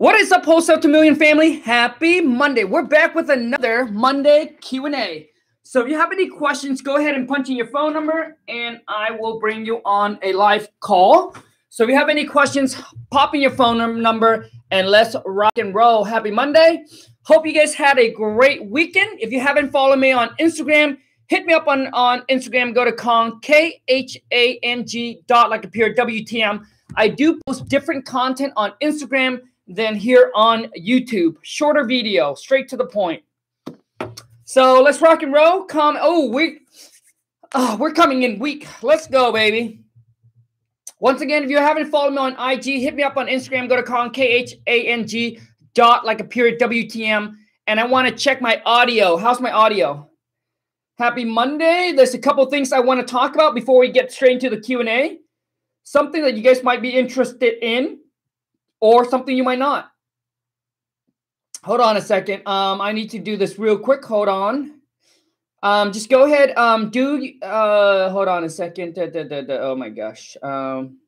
What is up, Wholesale to Million family? Happy Monday. We're back with another Monday Q&A. So if you have any questions, go ahead and punch in your phone number and I will bring you on a live call. So if you have any questions, pop in your phone number and let's rock and roll. Happy Monday. Hope you guys had a great weekend. If you haven't followed me on Instagram, hit me up on, on Instagram. Go to Khang, K-H-A-N-G dot like a WTM. I do post different content on Instagram than here on YouTube. Shorter video, straight to the point. So let's rock and roll. Come. Oh, we. Oh, we're coming in weak. Let's go, baby. Once again, if you haven't followed me on IG, hit me up on Instagram. Go to Khang K H A N G dot like a period WTM, and I want to check my audio. How's my audio? Happy Monday. There's a couple things I want to talk about before we get straight into the Q and A. Something that you guys might be interested in or something you might not. Hold on a second. Um, I need to do this real quick. Hold on. Um, just go ahead. Um, do uh, hold on a second. Da, da, da, oh my gosh. Um,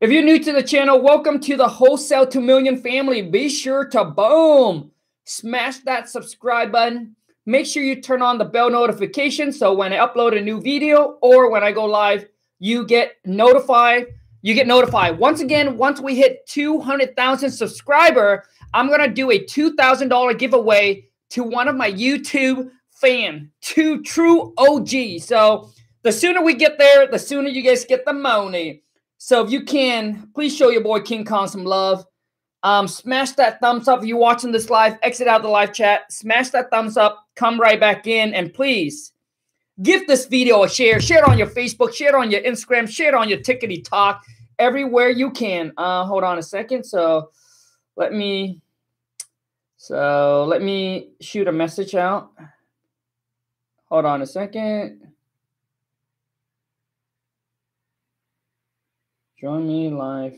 if you're new to the channel, welcome to the Wholesale to Million family. Be sure to boom, smash that subscribe button. Make sure you turn on the bell notification so when I upload a new video or when I go live, you get notified you get notified. Once again, once we hit 200,000 subscriber, I'm going to do a $2,000 giveaway to one of my YouTube fan, two true OG. So the sooner we get there, the sooner you guys get the money. So if you can, please show your boy King Kong some love. Um, smash that thumbs up if you're watching this live. Exit out the live chat. Smash that thumbs up. Come right back in. And please give this video a share. Share it on your Facebook. Share it on your Instagram. Share it on your Tickety Talk everywhere you can. Uh, hold on a second. So let me, so let me shoot a message out. Hold on a second. Join me live.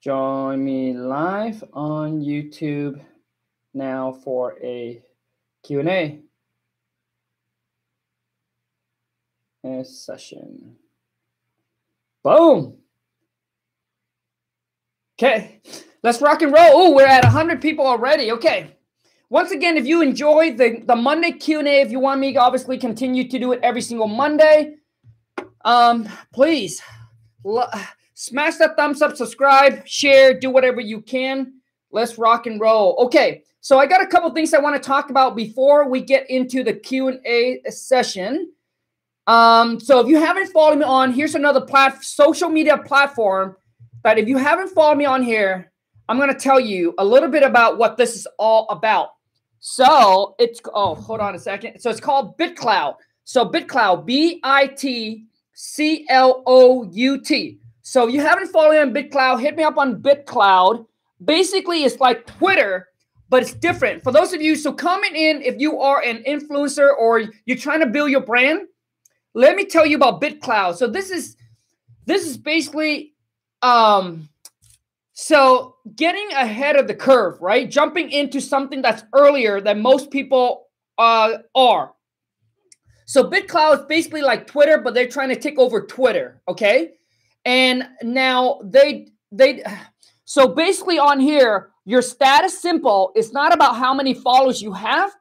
Join me live on YouTube now for a Q&A session. Boom. Okay, let's rock and roll. Oh, we're at 100 people already. Okay. Once again, if you enjoy the, the Monday Q&A, if you want me to obviously continue to do it every single Monday, um, please smash that thumbs up, subscribe, share, do whatever you can. Let's rock and roll. Okay, so I got a couple things I want to talk about before we get into the Q&A session. Um, so if you haven't followed me on, here's another plat social media platform that if you haven't followed me on here, I'm gonna tell you a little bit about what this is all about. So it's oh, hold on a second. So it's called BitClout. So BitClout, B-I-T-C-L-O-U-T. So if you haven't followed me on BitClout, hit me up on BitClout. Basically, it's like Twitter, but it's different. For those of you, so comment in if you are an influencer or you're trying to build your brand let me tell you about BitClout. So this is this is basically um so getting ahead of the curve, right? Jumping into something that's earlier than most people uh are. So BitClout is basically like Twitter, but they're trying to take over Twitter, okay? And now they they so basically on here, your status symbol is not about how many followers you have,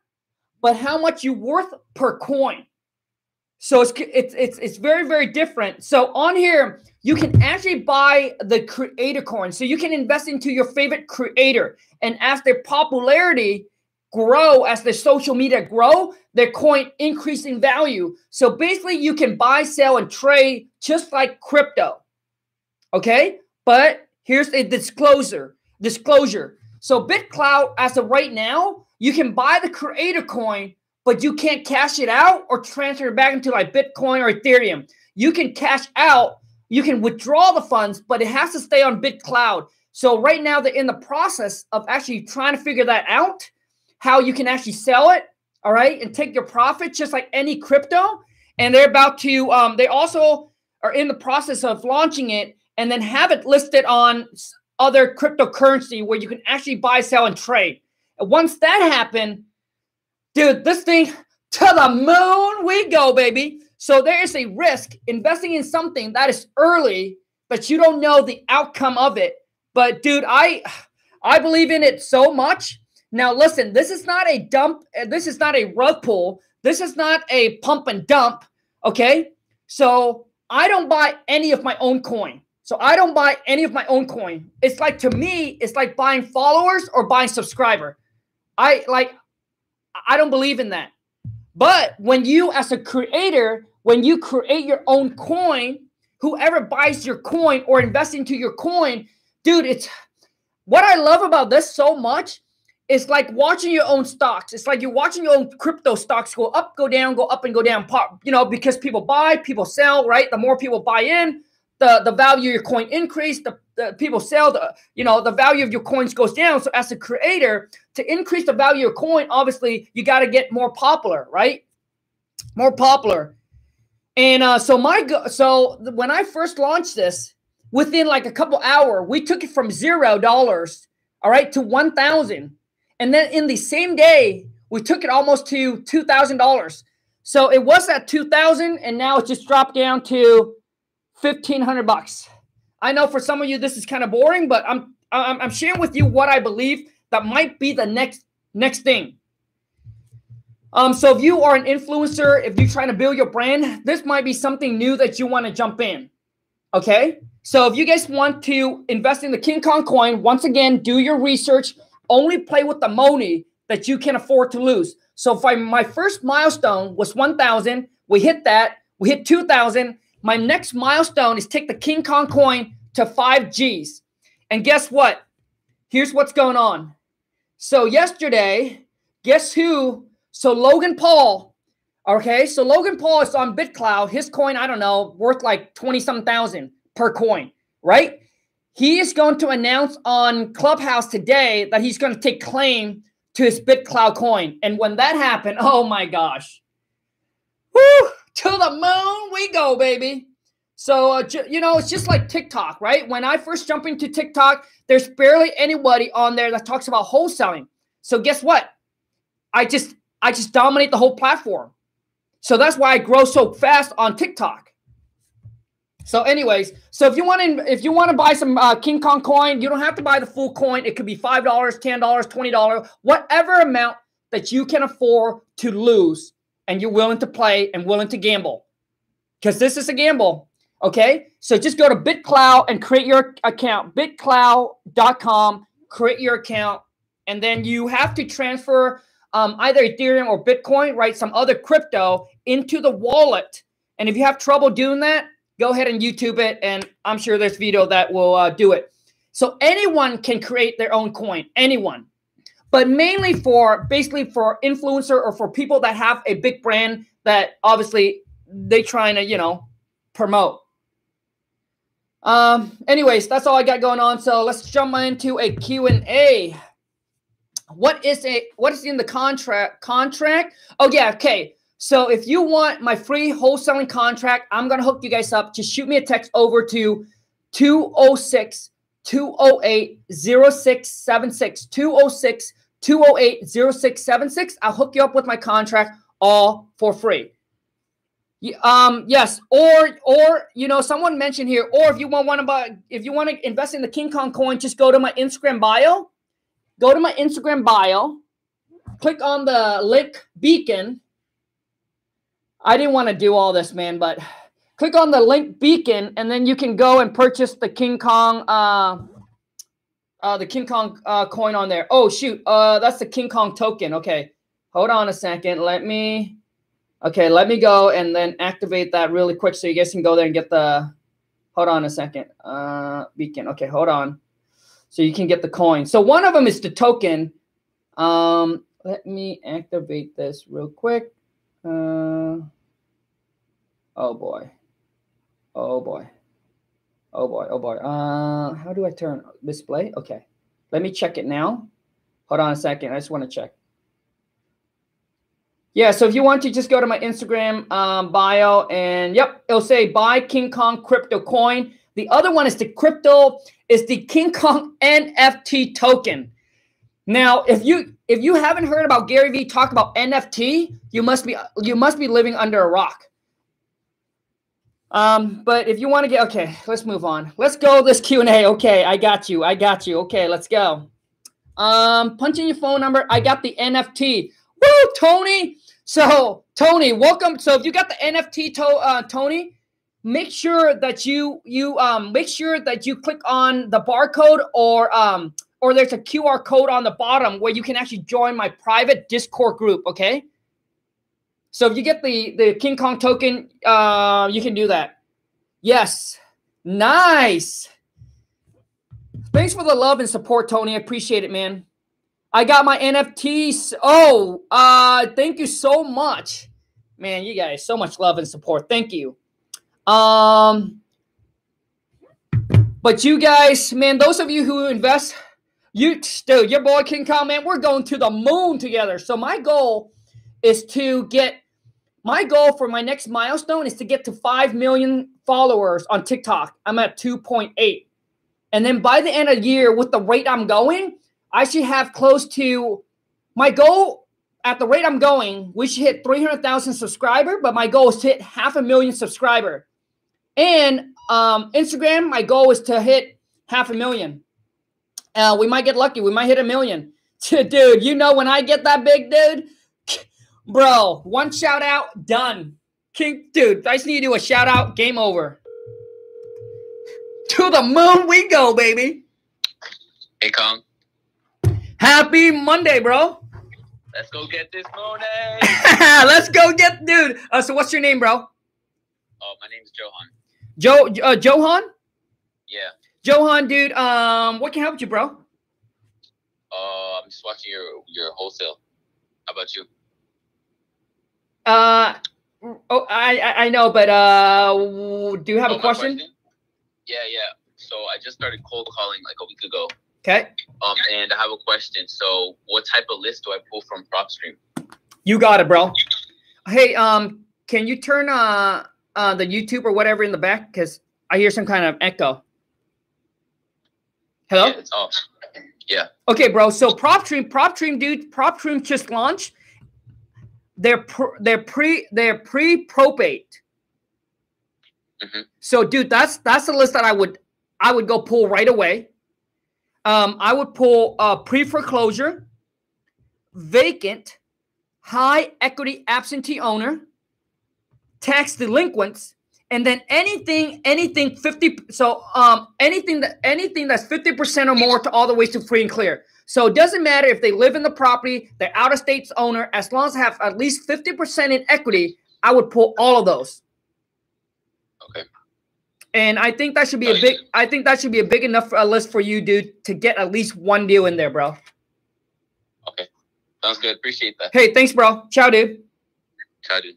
but how much you worth per coin. So it's it's it's it's very very different. So on here you can actually buy the creator coin. So you can invest into your favorite creator, and as their popularity grow, as their social media grow, their coin increase in value. So basically, you can buy, sell, and trade just like crypto. Okay, but here's a disclosure. Disclosure. So BitClout, as of right now, you can buy the creator coin but you can't cash it out or transfer it back into like Bitcoin or Ethereum. You can cash out, you can withdraw the funds, but it has to stay on BitClout. So right now they're in the process of actually trying to figure that out, how you can actually sell it, all right, and take your profit just like any crypto. And they're about to, um, they also are in the process of launching it and then have it listed on other cryptocurrency where you can actually buy, sell, and trade. And once that happens, Dude, this thing to the moon we go, baby. So there is a risk investing in something that is early, but you don't know the outcome of it. But dude, I I believe in it so much. Now listen, this is not a dump. Uh, this is not a rug pull. This is not a pump and dump. Okay, so I don't buy any of my own coin. So I don't buy any of my own coin. It's like to me, it's like buying followers or buying subscriber. I like I don't believe in that. But when you as a creator, when you create your own coin, whoever buys your coin or invests into your coin, dude, it's what I love about this so much It's like watching your own stocks. It's like you're watching your own crypto stocks go up, go down, go up and go down, pop, you know, because people buy, people sell, right? The more people buy in, the, the value of your coin increase, the, the people sell, the you know, the value of your coins goes down. So as a creator, to increase the value of your coin, obviously you got to get more popular, right? More popular. And uh, so my so when I first launched this, within like a couple hour, we took it from zero dollars, all right, to one thousand, and then in the same day, we took it almost to two thousand dollars. So it was at two thousand, and now it just dropped down to 1500 bucks. I know for some of you this is kind of boring, but I'm, I'm sharing with you what I believe that might be the next next thing. Um, so if you are an influencer, if you're trying to build your brand, this might be something new that you want to jump in. Okay. So if you guys want to invest in the King Kong coin, once again, do your research. Only play with the money that you can afford to lose. So if I, my first milestone was 1,000, we hit that. We hit 2,000. My next milestone is take the King Kong coin to five G's. And guess what? Here's what's going on. So yesterday, guess who? So Logan Paul, okay? So Logan Paul is on BitClout. His coin, I don't know, worth like 20 some thousand per coin, right? He is going to announce on Clubhouse today that he's going to take claim to his BitClout coin. And when that happened, oh my gosh. Woo! To the moon we go, baby. So, uh, you know, it's just like TikTok, right? When I first jumped into TikTok, there's barely anybody on there that talks about wholesaling. So guess what? I just I just dominate the whole platform. So that's why I grow so fast on TikTok. So, anyways, so if you want to if you want to buy some uh, King Kong coin, you don't have to buy the full coin. It could be five dollars, ten dollars, twenty dollars, whatever amount that you can afford to lose and you're willing to play and willing to gamble because this is a gamble. Okay. So just go to BitClout and create your account, bitclout.com, create your account, and then you have to transfer um, either Ethereum or Bitcoin, right? Some other crypto into the wallet. And if you have trouble doing that, go ahead and YouTube it. And I'm sure there's video that will uh, do it. So anyone can create their own coin, anyone but mainly for basically for influencer or for people that have a big brand that obviously they trying to you know promote. Um anyways that's all i got going on. So let's jump into a q&a what is a what is in the contract contract? Oh yeah okay. So if you want my free wholesaling contract i'm gonna hook you guys up. Just shoot me a text over to 206 208 0676 206 208 0676. I'll hook you up with my contract all for free. Um, yes, or or you know, someone mentioned here, or if you want to buy, if you want to invest in the King Kong coin, just go to my Instagram bio. Go to my Instagram bio, click on the link beacon. I didn't want to do all this, man, but click on the link beacon, and then you can go and purchase the King Kong uh uh, the King Kong uh, coin on there. Oh, shoot. Uh, that's the King Kong token. Okay. Hold on a second. Let me. Okay, let me go and then activate that really quick so you guys can go there and get the. Hold on a second. Uh, beacon. Okay, hold on. So you can get the coin. So one of them is the token. Um, let me activate this real quick. Uh, oh boy. Oh boy. Oh boy, oh boy. Uh, how do I turn display? Okay, let me check it now. Hold on a second. I just want to check. Yeah, so if you want to just go to my Instagram um, bio and yep, it'll say buy King Kong crypto coin. The other one is the crypto is the King Kong NFT token. Now, if you if you haven't heard about Gary Vee talk about NFT, you must be you must be living under a rock. Um, but if you want to get okay, let's move on. Let's go this Q and A. Okay, I got you. I got you. Okay, let's go. Um, punch in your phone number. I got the NFT. Woo, Tony. So Tony, welcome. So if you got the NFT, to, uh, Tony, make sure that you you um make sure that you click on the barcode or um or there's a QR code on the bottom where you can actually join my private Discord group. Okay. So if you get the the King Kong token, uh, you can do that. Yes, nice. Thanks for the love and support, Tony. I appreciate it, man. I got my NFTs. Oh, uh, thank you so much, man. You guys, so much love and support. Thank you. Um, but you guys, man, those of you who invest, you, dude, your boy King Kong, man, we're going to the moon together. So my goal is to get my goal for my next milestone is to get to 5 million followers on TikTok. I'm at 2.8. And then by the end of the year, with the rate I'm going, I should have close to my goal at the rate I'm going, we should hit 300,000 subscriber, but my goal is to hit half a million subscriber. And um, Instagram, my goal is to hit half a million. Uh, we might get lucky. We might hit a million. Dude, you know when I get that big, dude, Bro, one shout out, done. King, dude, I just need to do a shout out, game over. To the moon we go, baby. Hey, Kong. Happy Monday, bro. Let's go get this money. Let's go get, dude. Uh, so, what's your name, bro? Oh, my name's Johan. Joe, uh, Johan. Yeah. Johan, dude. Um, what can help you, bro? Uh, I'm just watching your your wholesale. How about you? Uh, oh, I I know, but uh, do you have Oh, a my question? Yeah, yeah. So I just started cold calling like a week ago. Okay, Um, and I have a question. So, what type of list do I pull from PropStream? you got it, bro. Hey, um, can you turn uh uh the YouTube or whatever in the back because I hear some kind of echo. Hello. Yeah, it's off. Yeah. Okay, bro. So PropStream, PropStream, dude, PropStream just launched. They're pr- they're pre they're pre probate. Mhm. So, dude, that's that's the list that I would I would go pull right away. Um, I would pull uh, pre foreclosure, vacant, high equity absentee owner, tax delinquents, and then anything anything 50 so um anything that anything that's 50% or more to all the way to free and clear so it doesn't matter if they live in the property they're out of state's owner as long as I have at least 50% in equity i would pull all of those Okay. and i think that should be a big i think that should be a big enough uh, list for you dude to get at least one deal in there bro Okay. Sounds good. Appreciate that. hey thanks bro ciao dude Ciao, dude.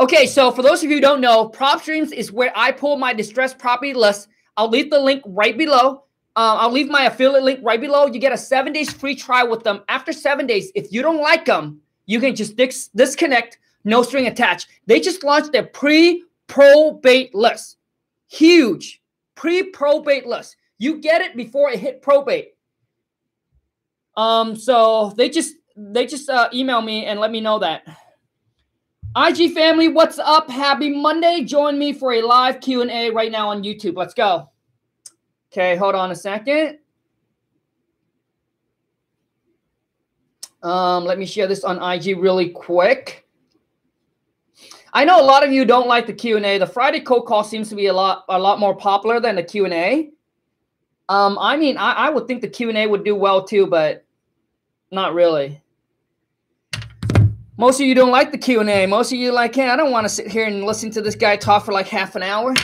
Okay, so for those of you who don't know, Prop PropStreams is where I pull my distressed property list. I'll leave the link right below. Uh, I'll leave my affiliate link right below. You get a seven days free trial with them. After seven days, if you don't like them, you can just dis- disconnect, no string attached. They just launched their pre probate list. Huge pre probate list. You get it before it hit probate. Um, so they just they just uh, email me and let me know that. IG family, what's up? Happy Monday. Join me for a live Q&A right now on YouTube. Let's go. Okay, hold on a second. Um, let me share this on IG really quick. I know a lot of you don't like the Q&A. The Friday cold call seems to be a lot a lot more popular than the Q&A. Um, I mean, I, I would think the Q&A would do well too, but not really. Most of you don't like the Q&A. Most of you like, hey, I don't want to sit here and listen to this guy talk for like half an hour.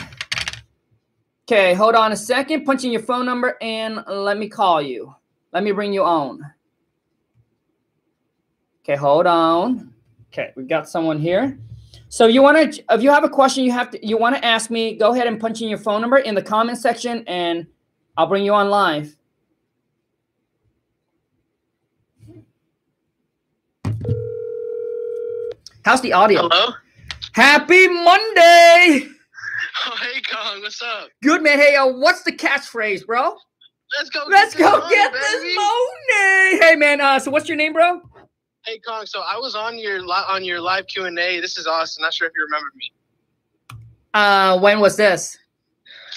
Okay, hold on a second. Punch in your phone number and let me call you. Let me bring you on. Okay, hold on. Okay, we've got someone here. So you want to, if you have a question, you have to, you want to ask me. Go ahead and punch in your phone number in the comment section, and I'll bring you on live. How's the audio? Hello? Happy Monday. Oh, hey, Kong, what's up? Good man. Hey, uh, what's the catchphrase, bro? Let's go. Let's get this go money, get baby. this money. Hey, man. Uh, so what's your name, bro? Hey, Kong. So I was on your li- on your live Q and A. This is Austin. Not sure if you remember me. Uh, when was this?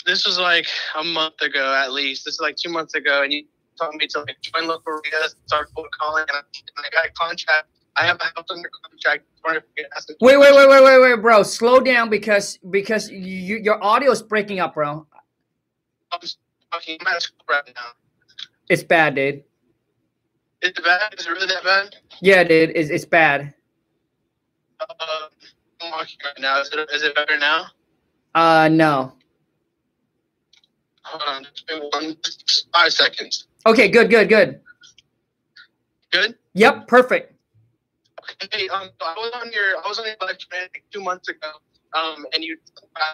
This was like a month ago at least. This is like two months ago, and you told me to like join local areas, start cold calling, and I, and I got a contract. I have a house under contract. Wondering if you could ask the Wait, wait, wait, wait, wait, wait, bro. Slow down because because you, your audio is breaking up, bro. I'm talking I'm at school right now. It's bad, dude. Is it bad? Is it really that bad? Yeah, dude. It's, it's bad. Uh, I'm walking right now. Is it, is it better now? Uh, no. Hold on. Just one, just five seconds. Okay, good, good, good. Good. Yep, perfect. Okay. Um, I was on your I was on your lecture like two months ago. Um, and you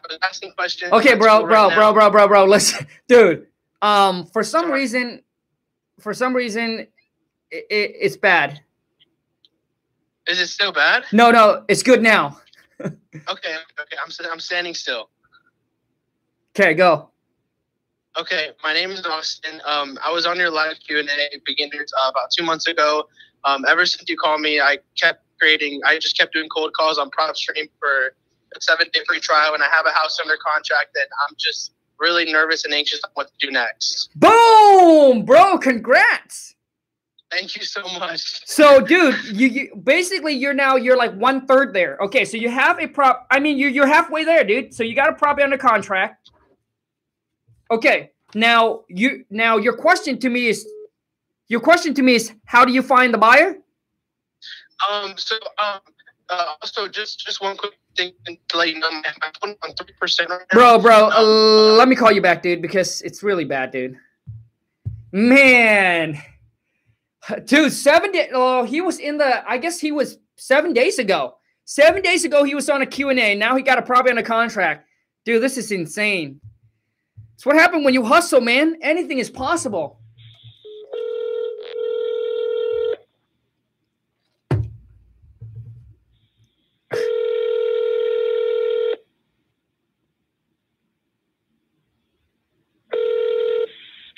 was asking questions. Okay, bro, bro, right bro, bro, bro, bro. Listen, dude. Um, for some Sorry. reason, for some reason, it, it, it's bad. Is it still bad? No, no, it's good now. Okay. Okay. I'm I'm standing still. Okay, go. Okay, my name is Austin. Um, I was on your live Q and A beginners uh, about two months ago. Um, ever since you called me, I kept creating. I just kept doing cold calls on PropStream for a seven day free trial, and I have a house under contract. And I'm just really nervous and anxious on what to do next. Boom, bro. Congrats. Thank you so much. So, dude, you, you basically you're now you're like one third there. Okay, so you have a prop. I mean, you're you're halfway there, dude. So you got a property under contract. Okay, now you now your question to me is, your question to me is, how do you find the buyer? Um, so um, uh, also just just one quick thing to let you know, my my phone on three percent right now. Bro, bro, uh, let me call you back, dude, because it's really bad, dude. Man, dude, seven days. Oh, he was in the. I guess he was seven days ago. Seven days ago, he was on a Q and A. Now he got a property a contract. Dude, this is insane. It's what happened when you hustle, man. Anything is possible.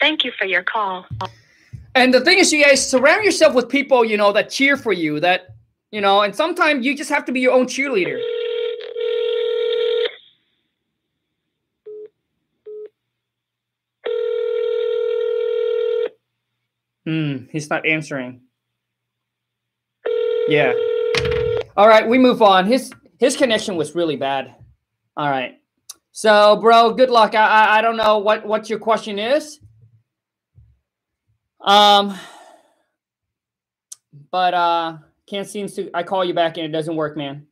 Thank you for your call. And the thing is, you guys surround yourself with people, you know, that cheer for you. That you know, and sometimes you just have to be your own cheerleader. Hmm, he's not answering. Yeah. All right, we move on. His his connection was really bad. All right. So, bro, good luck. I I, I don't know what what your question is. Um, but uh, can't seem to. I call you back and it doesn't work, man.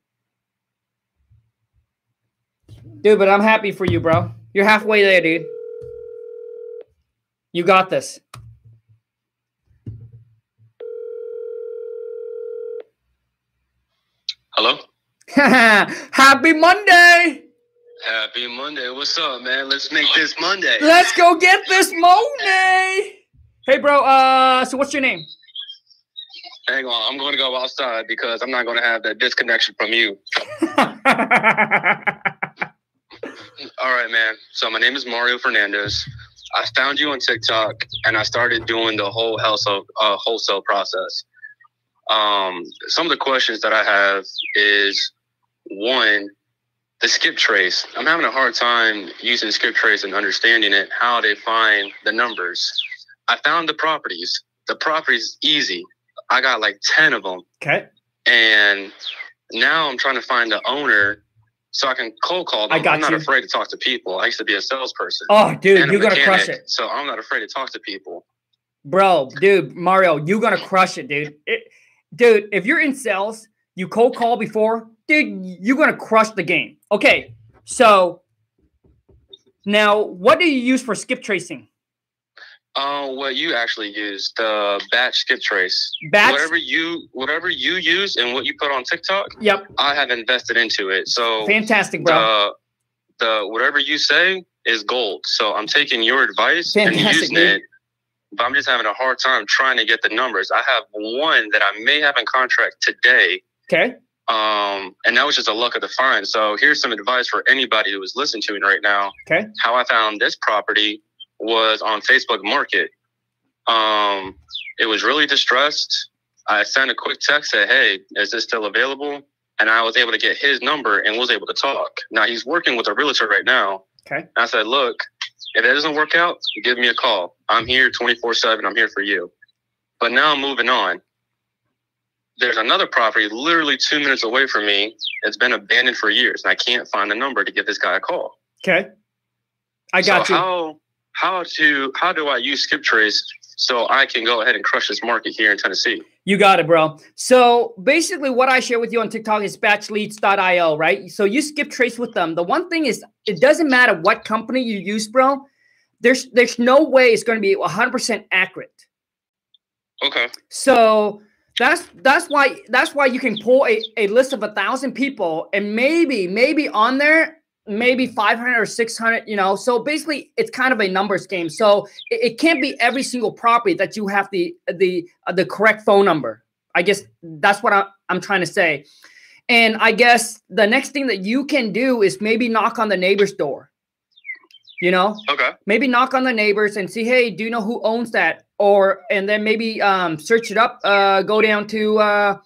Dude, but I'm happy for you, bro. You're halfway there, dude. You got this. Hello. Happy Monday! Happy Monday. What's up, man? Let's make this Monday. Let's go get this money. Hey, bro. Uh, so what's your name? Hang on. I'm going to go outside because I'm not going to have that disconnection from you. All right, man. So my name is Mario Fernandez. I found you on TikTok and I started doing the whole wholesale uh, wholesale process. Um, some of the questions that I have is one, the skip trace. I'm having a hard time using skip trace and understanding it, how they find the numbers. I found the properties. The properties easy. I got like 10 of them. okay. And now I'm trying to find the owner so I can cold call them. I got I'm not you. afraid to talk to people. I used to be a salesperson. Oh, dude, you're gonna crush it, So I'm not afraid to talk to people. bro. Dude, Mario, you're gonna crush it, dude. It, dude, if you're in sales, you cold call before, dude, you're gonna crush the game. Okay, so now what do you use for skip tracing? Uh, what you actually use the batch skip trace. Batch. Whatever you whatever you use and what you put on TikTok, Yep, I have invested into it. So fantastic, bro. the the whatever you say is gold. So I'm taking your advice and using dude. it. But I'm just having a hard time trying to get the numbers. I have one that I may have in contract today. Okay, Um, and that was just a luck of the find. So here's some advice for anybody who is listening to me right now. okay, How I found this property was on Facebook Market. Um, it was really distressed. I sent a quick text, said, "Hey, is this still available?" and I was able to get his number and was able to talk. Now he's working with a realtor right now. Okay. I said, look, if it doesn't work out, give me a call. I'm here 24 7. I'm here for you. But now I'm moving on. There's another property literally two minutes away from me. It's been abandoned for years, and I can't find the number to give this guy a call. Okay. I got so you. How how to how do I use skip trace so I can go ahead and crush this market here in Tennessee? You got it, bro. So basically, what I share with you on TikTok is batchleads.io, right? So you skip trace with them. The one thing is, it doesn't matter what company you use, bro. There's there's no way it's going to be 100% accurate. Okay. So that's that's why that's why you can pull a, a list of a thousand people and maybe maybe on there maybe 500 or 600 you know? So basically it's kind of a numbers game. So it, it can't be every single property that you have the the uh, the correct phone number. I guess that's what I, i'm trying to say. And i guess the next thing that you can do is maybe knock on the neighbor's door you know? Okay. maybe knock on the neighbors and see hey do you know who owns that? Or and then maybe um search it up uh go down to uh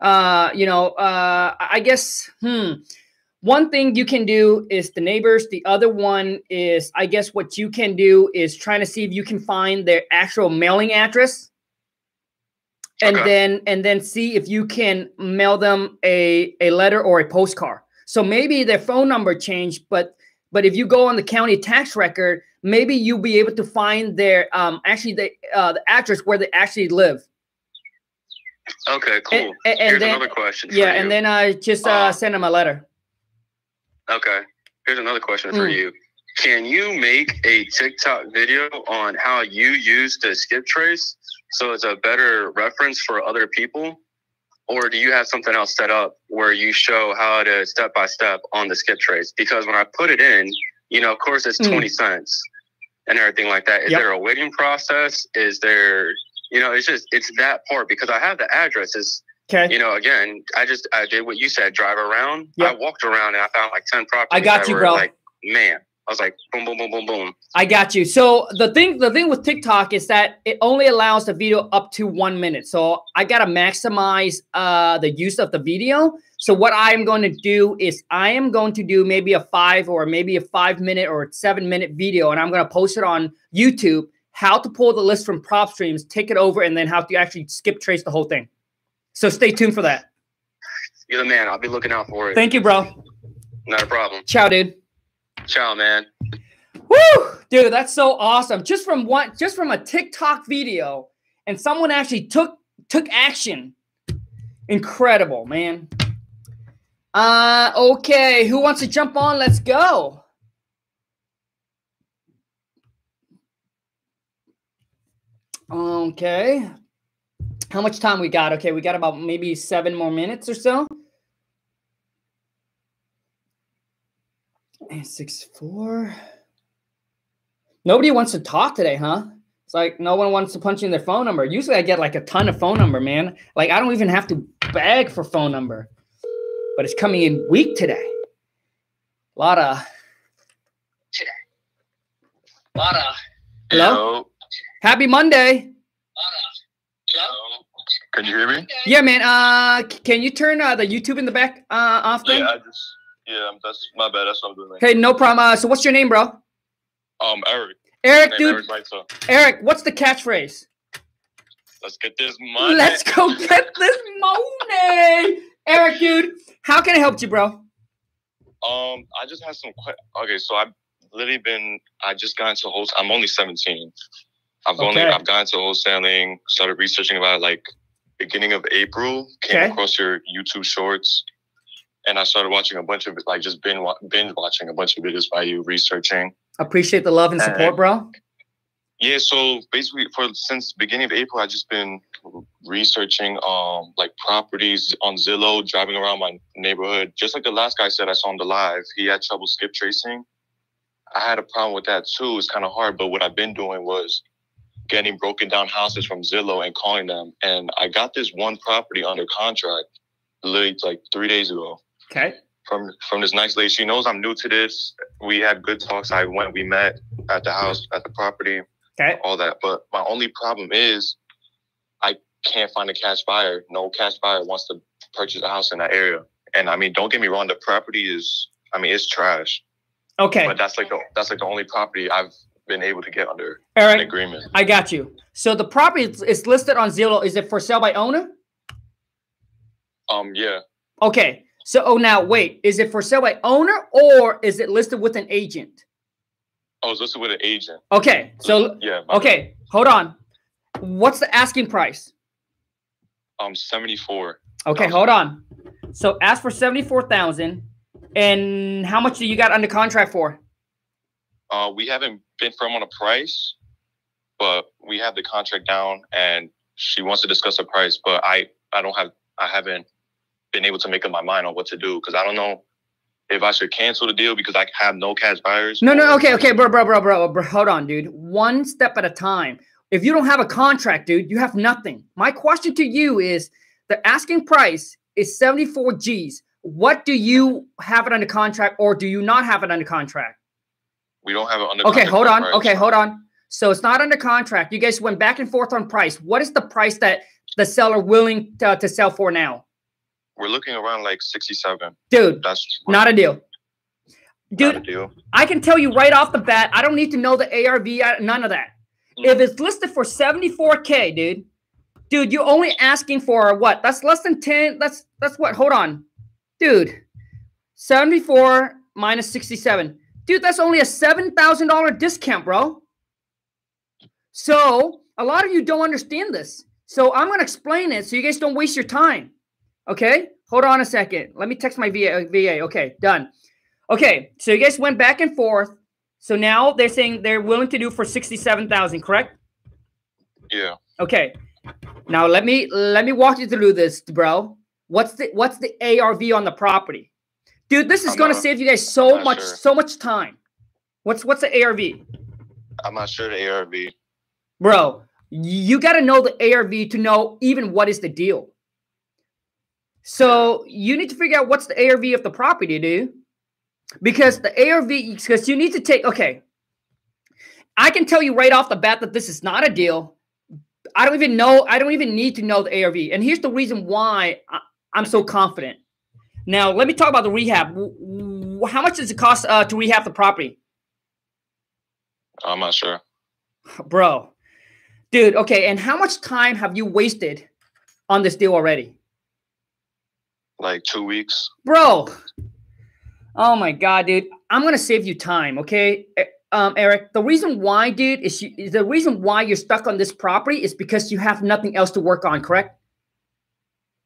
uh you know uh i guess hmm one thing you can do is the neighbors the other one is i guess what you can do is trying to see if you can find their actual mailing address and Okay. then and then see if you can mail them a a letter or a postcard so maybe their phone number changed but but if you go on the county tax record maybe you'll be able to find their um actually the uh the address where they actually live Okay. Cool. and Here's then- another question. yeah and then uh just uh Uh, send them a letter Okay. Here's another question for Mm. you. Can you make a TikTok video on how you use the skip trace so it's a better reference for other people? Or do you have something else set up where you show how to step by step on the skip trace? Because when I put it in, you know, of course it's Mm. 20 cents and everything like that. Is Yep. there a waiting process? Is there, you know, it's just, it's that part because I have the addresses okay you know, again, I just I did what you said, drive around. Yep. I walked around and I found like ten properties. I got you, bro. Like, man, I was like, boom, boom, boom, boom, boom. I got you. So the thing, the thing with TikTok is that it only allows the video up to one minute. So I gotta maximize uh, the use of the video. So what I am going to do is I am going to do maybe a five or maybe a five minute or seven minute video, and I'm gonna post it on YouTube. How to pull the list from prop streams, take it over, and then how to actually skip trace the whole thing. So stay tuned for that. You're the man. I'll be looking out for it. Thank you, bro. Not a problem. Ciao, dude. Ciao, man. Woo! Dude, that's so awesome. Just from one just from a TikTok video and someone actually took took action. Incredible, man. Uh okay, who wants to jump on? Let's go. Okay. How much time we got? Okay, we got about maybe 7 more minutes or so. And six four. Nobody wants to talk today, huh? It's like no one wants to punch in their phone number. Usually I get like a ton of phone number, man. Like I don't even have to beg for phone number. But it's coming in weak today. A lot of today. A lot of Hello? Happy Monday. Can you hear me? Yeah, man. Uh can you turn uh, the YouTube in the back uh off then? Yeah, I just yeah, that's my bad. That's what I'm doing. Hey, no problem. Uh, so what's your name, bro? Um, Eric. Eric, dude. Eric. Eric, what's the catchphrase? Let's get this money. Let's go get this money. Eric, dude, how can I help you, bro? Um, I just had some. Que- okay, so I've literally been. I just got into wholesale. I'm only 17. I've only. Okay. I've got into wholesaling. Started researching about it, like beginning of April. Came Okay. across your YouTube shorts, and I started watching a bunch of like just binge binge watching a bunch of videos by you, researching. Appreciate the love and support, Uh, bro. Yeah, so basically for since beginning of April, I've just been researching um like properties on Zillow, driving around my neighborhood. Just like the last guy said I saw on the live, he had trouble skip tracing. I had a problem with that too. It's kind of hard, but what I've been doing was getting broken down houses from Zillow and calling them. And I got this one property under contract literally like three days ago Okay. from from this nice lady. She knows I'm new to this. We had good talks. I went, we met at the house, at the property Okay. all that. But my only problem is I can't find a cash buyer. No cash buyer wants to purchase a house in that area. And I mean, don't get me wrong, the property is, I mean, it's trash. Okay. But that's like the that's like the only property I've been able to get under All an agreement. I got you. So the property is, is listed on Zillow. Is it for sale by owner? Um, yeah, Okay. So oh now wait, is it for sale by owner or is it listed with an agent? I was listed with an agent. Okay. So yeah, okay, hold on. What's the asking price? um, seventy four. Okay, Thousand. hold on. So ask for seventy-four thousand, and how much do you got under contract for? Uh, we haven't been firm on a price, but we have the contract down, and she wants to discuss the price. But I, I don't have, I haven't been able to make up my mind on what to do because I don't know if I should cancel the deal because I have no cash buyers. No, no, okay, okay, bro, bro, bro, bro, bro. Hold on, dude. One step at a time. If you don't have a contract, dude, you have nothing. My question to you is the asking price is 74 G's. What do you have it under contract or do you not have it under contract? We don't have it under. Okay, hold on. price. Okay, hold on. So it's not under contract. You guys went back and forth on price. What is the price that the seller willing to, to sell for now? We're looking around like sixty-seven. Dude, That's not a deal. not a Dude, deal. I can tell you right off the bat, I don't need to know the ARV, uh, none of that. If it's listed for 74k, dude, dude, you're only asking for what? That's less than 10. That's that's what? Hold on. Dude. 74 minus 67. Dude, that's only a $7,000 discount, bro. So, a lot of you don't understand this. So, I'm going to explain it so you guys don't waste your time. Okay? Hold on a second. Let me text my VA. VA. Okay, done. Okay, so you guys went back and forth. So now they're saying they're willing to do for 67,000, correct? Yeah. Okay. Now let me let me walk you through this, bro. What's the what's the ARV on the property? Dude, this is I'm going to not- save you guys so much sure. so much time. What's what's the ARV? I'm not sure the ARV. Bro, you got to know the ARV to know even what is the deal. So, you need to figure out what's the ARV of the property, dude. Because the ARV because you need to take okay. I can tell you right off the bat that this is not a deal. I don't even know. I don't even need to know the ARV. And here's the reason why I, I'm so confident. Now, let me talk about the rehab. How much does it cost uh, to rehab the property, I'm not sure. bro? Dude, okay. And how much time have you wasted on this deal already, Like two weeks. bro? Oh my god, dude. I'm gonna save you time, okay? Um, Eric, the reason why, dude, is, you, is the reason why you're stuck on this property is because you have nothing else to work on, correct?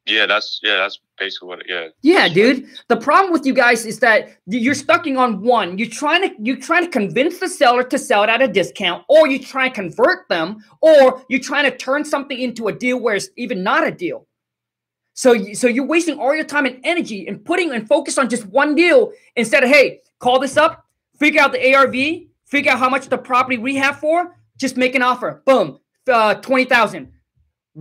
Yeah, that's yeah, that's basically what. It, yeah. Yeah, dude. The problem with you guys is that you're stucking on one. You're trying to you're trying to convince the seller to sell it at a discount, or you try and convert them, or you're trying to turn something into a deal where it's even not a deal. So you- so you're wasting all your time and energy and putting and focus on just one deal instead of hey, call this up, figure out the ARV, figure out how much the property we have for, just make an offer. Boom, uh, twenty thousand.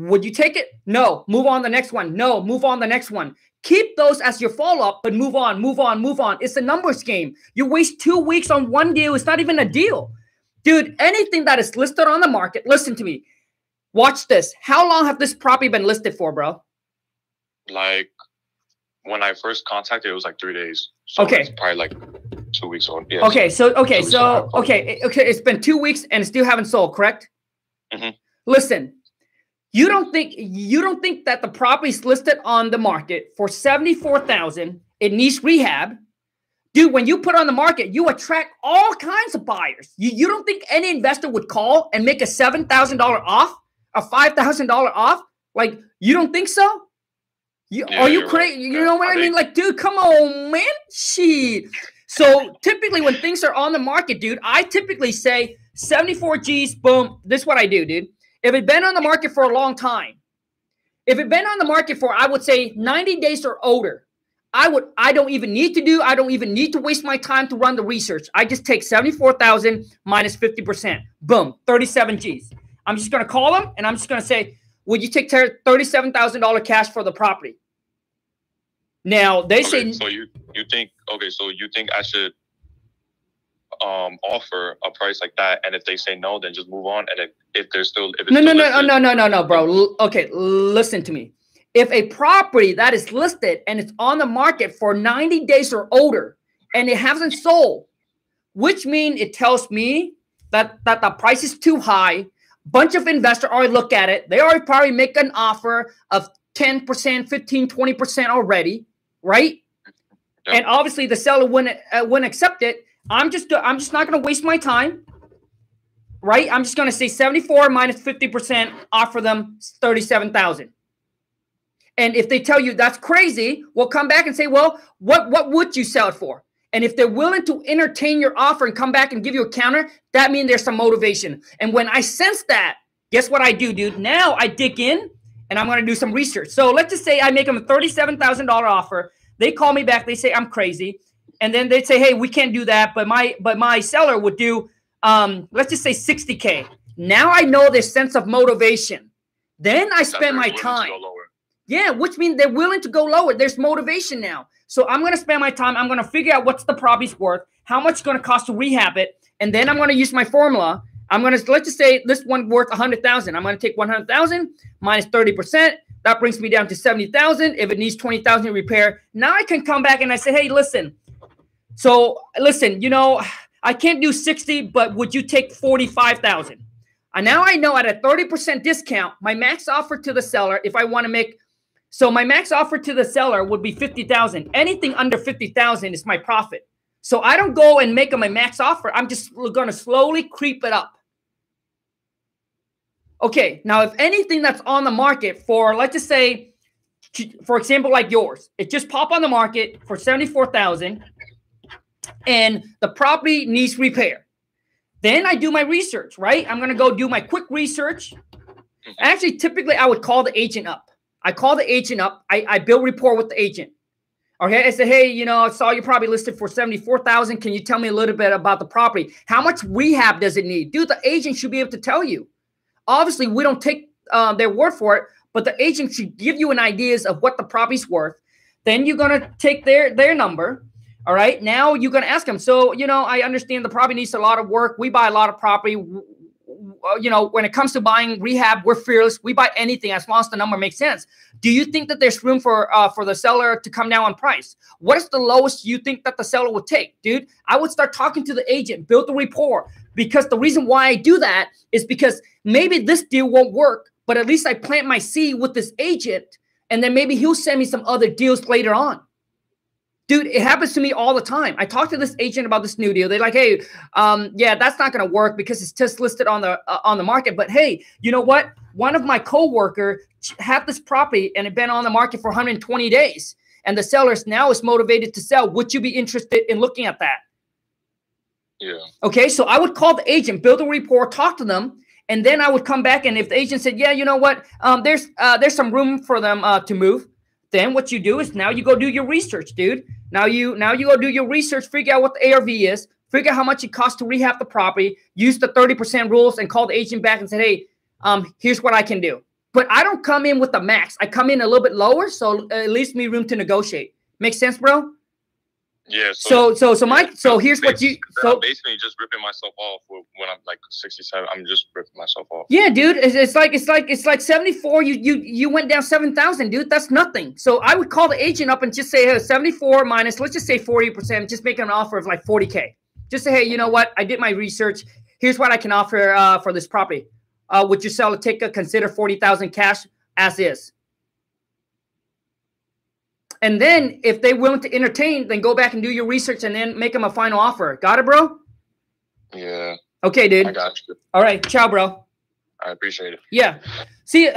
Would you take it? No. Move on the next one. No. Move on the next one. Keep those as your follow up, but move on, move on, move on. It's a numbers game. You waste two weeks on one deal. It's not even a deal. Dude, anything that is listed on the market, listen to me. Watch this. How long have this property been listed for, bro? Like when I first contacted, it was like three days. So Okay. it's probably like two weeks old. Yeah. Okay, so okay, So we still so have- okay, okay, it's been two weeks and still haven't sold, correct? Mhm. Listen, you don't think you don't think that the property's listed on the market for seventy-four thousand. It needs rehab. Dude, when you put on the market, you attract all kinds of buyers. You, you don't think any investor would call and make a seven thousand dollar off, a five thousand dollar off? Like, you don't think so? You, Yeah, are you you're right. crazy? You know what I I mean? think- Like, dude, come on, man. Shit. So typically when things are on the market, dude, I typically say 74 G's, boom. This is what I do, dude. If it's been on the market for a long time, if it's been on the market for, I would say 90 days or older, I would, I don't even need to do, I don't even need to waste my time to run the research. I just take 74,000 minus 50%. Boom, 37 G's. I'm just gonna call them and I'm just gonna say, would you take ter- $37,000 cash for the property? Now they say Okay, so you you think okay, so you think I should um offer a price like that, and if they say no, then just move on. And if, if there's still if it's No, no, no, listed- no, no, no, no, bro. L- okay, listen to me. if a property that is listed and it's on the market for 90 days or older and it hasn't sold, which means it tells me that, that the price is too high. Bunch of investors already look at it. They already probably make an offer of 10%, 15, 20% already, right? Yep. And obviously the seller wouldn't, uh, wouldn't accept it. I'm just I'm just not going to waste my time. Right? I'm just going to say 74 minus 50% offer them 37,000. And if they tell you that's crazy, we'll come back and say, "Well, what what would you sell it for?" And if they're willing to entertain your offer and come back and give you a counter, that means there's some motivation. And when I sense that, guess what I do, dude? Now I dig in and I'm going to do some research. So let's just say I make them a $37,000 offer. They call me back. They say I'm crazy. And then they'd say, hey, we can't do that. But my but my seller would do, um, let's just say 60K. Now I know their sense of motivation. Then I spend my time. Yeah, which means they're willing to go lower. There's motivation now. So I'm going to spend my time. I'm going to figure out what's the property's worth, how much it's going to cost to rehab it, and then I'm going to use my formula. I'm going to let's just say this one worth 100,000. I'm going to take 100,000 minus 30%. That brings me down to 70,000. If it needs 20,000 repair, now I can come back and I say, "Hey, listen. So, listen, you know, I can't do 60, but would you take 45,000?" And now I know at a 30% discount, my max offer to the seller if I want to make so my max offer to the seller would be 50,000. Anything under 50,000 is my profit. So I don't go and make a max offer. I'm just going to slowly creep it up. Okay, now if anything that's on the market for let's just say for example like yours, it just pop on the market for 74,000 and the property needs repair. Then I do my research, right? I'm going to go do my quick research. Actually, typically I would call the agent up I call the agent up. I, I build rapport with the agent. Okay, I said, hey, you know, I saw you probably listed for seventy-four thousand. Can you tell me a little bit about the property? How much rehab does it need? Dude, the agent should be able to tell you. Obviously, we don't take uh, their word for it, but the agent should give you an ideas of what the property's worth. Then you're gonna take their their number. All right. Now you're gonna ask them. So you know, I understand the property needs a lot of work. We buy a lot of property uh, you know, when it comes to buying rehab, we're fearless. We buy anything as long as the number makes sense. Do you think that there's room for uh, for the seller to come down on price? What is the lowest you think that the seller would take, dude? I would start talking to the agent, build the rapport. Because the reason why I do that is because maybe this deal won't work, but at least I plant my seed with this agent, and then maybe he'll send me some other deals later on. Dude, it happens to me all the time. I talk to this agent about this new deal. They're like, "Hey, um, yeah, that's not going to work because it's just listed on the uh, on the market." But hey, you know what? One of my coworker had this property and it been on the market for 120 days, and the sellers now is motivated to sell. Would you be interested in looking at that? Yeah. Okay, so I would call the agent, build a report, talk to them, and then I would come back. And if the agent said, "Yeah, you know what? Um, there's uh, there's some room for them uh, to move," then what you do is now you go do your research, dude. Now you now you go do your research, figure out what the ARV is, figure out how much it costs to rehab the property, use the 30% rules and call the agent back and say, hey, um, here's what I can do. But I don't come in with the max. I come in a little bit lower, so it leaves me room to negotiate. Make sense, bro? Yeah. So so so Mike. So here's what you. So basically, just ripping myself off when I'm like 67. I'm just ripping myself off. Yeah, dude. It's, it's like it's like it's like 74. You you you went down 7,000, dude. That's nothing. So I would call the agent up and just say, hey, 74 minus. Let's just say 40 percent. Just make an offer of like 40k. Just say, hey, you know what? I did my research. Here's what I can offer uh, for this property. Uh, would you sell? a ticket? consider 40,000 cash as is. And then if they're willing to entertain, then go back and do your research and then make them a final offer. Got it, bro? Yeah. Okay, dude. I got you. All right. Ciao, bro. I appreciate it. Yeah. See,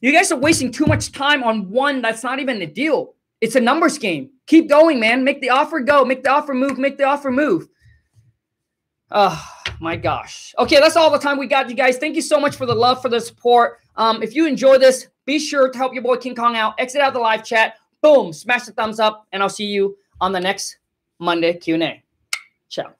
you guys are wasting too much time on one that's not even a deal. It's a numbers game. Keep going, man. Make the offer go. Make the offer move. Make the offer move. Oh my gosh. Okay, that's all the time we got, you guys. Thank you so much for the love, for the support. Um, if you enjoy this, be sure to help your boy King Kong out. Exit out the live chat boom, smash the thumbs up, and I'll see you on the next Monday Q&A. Ciao.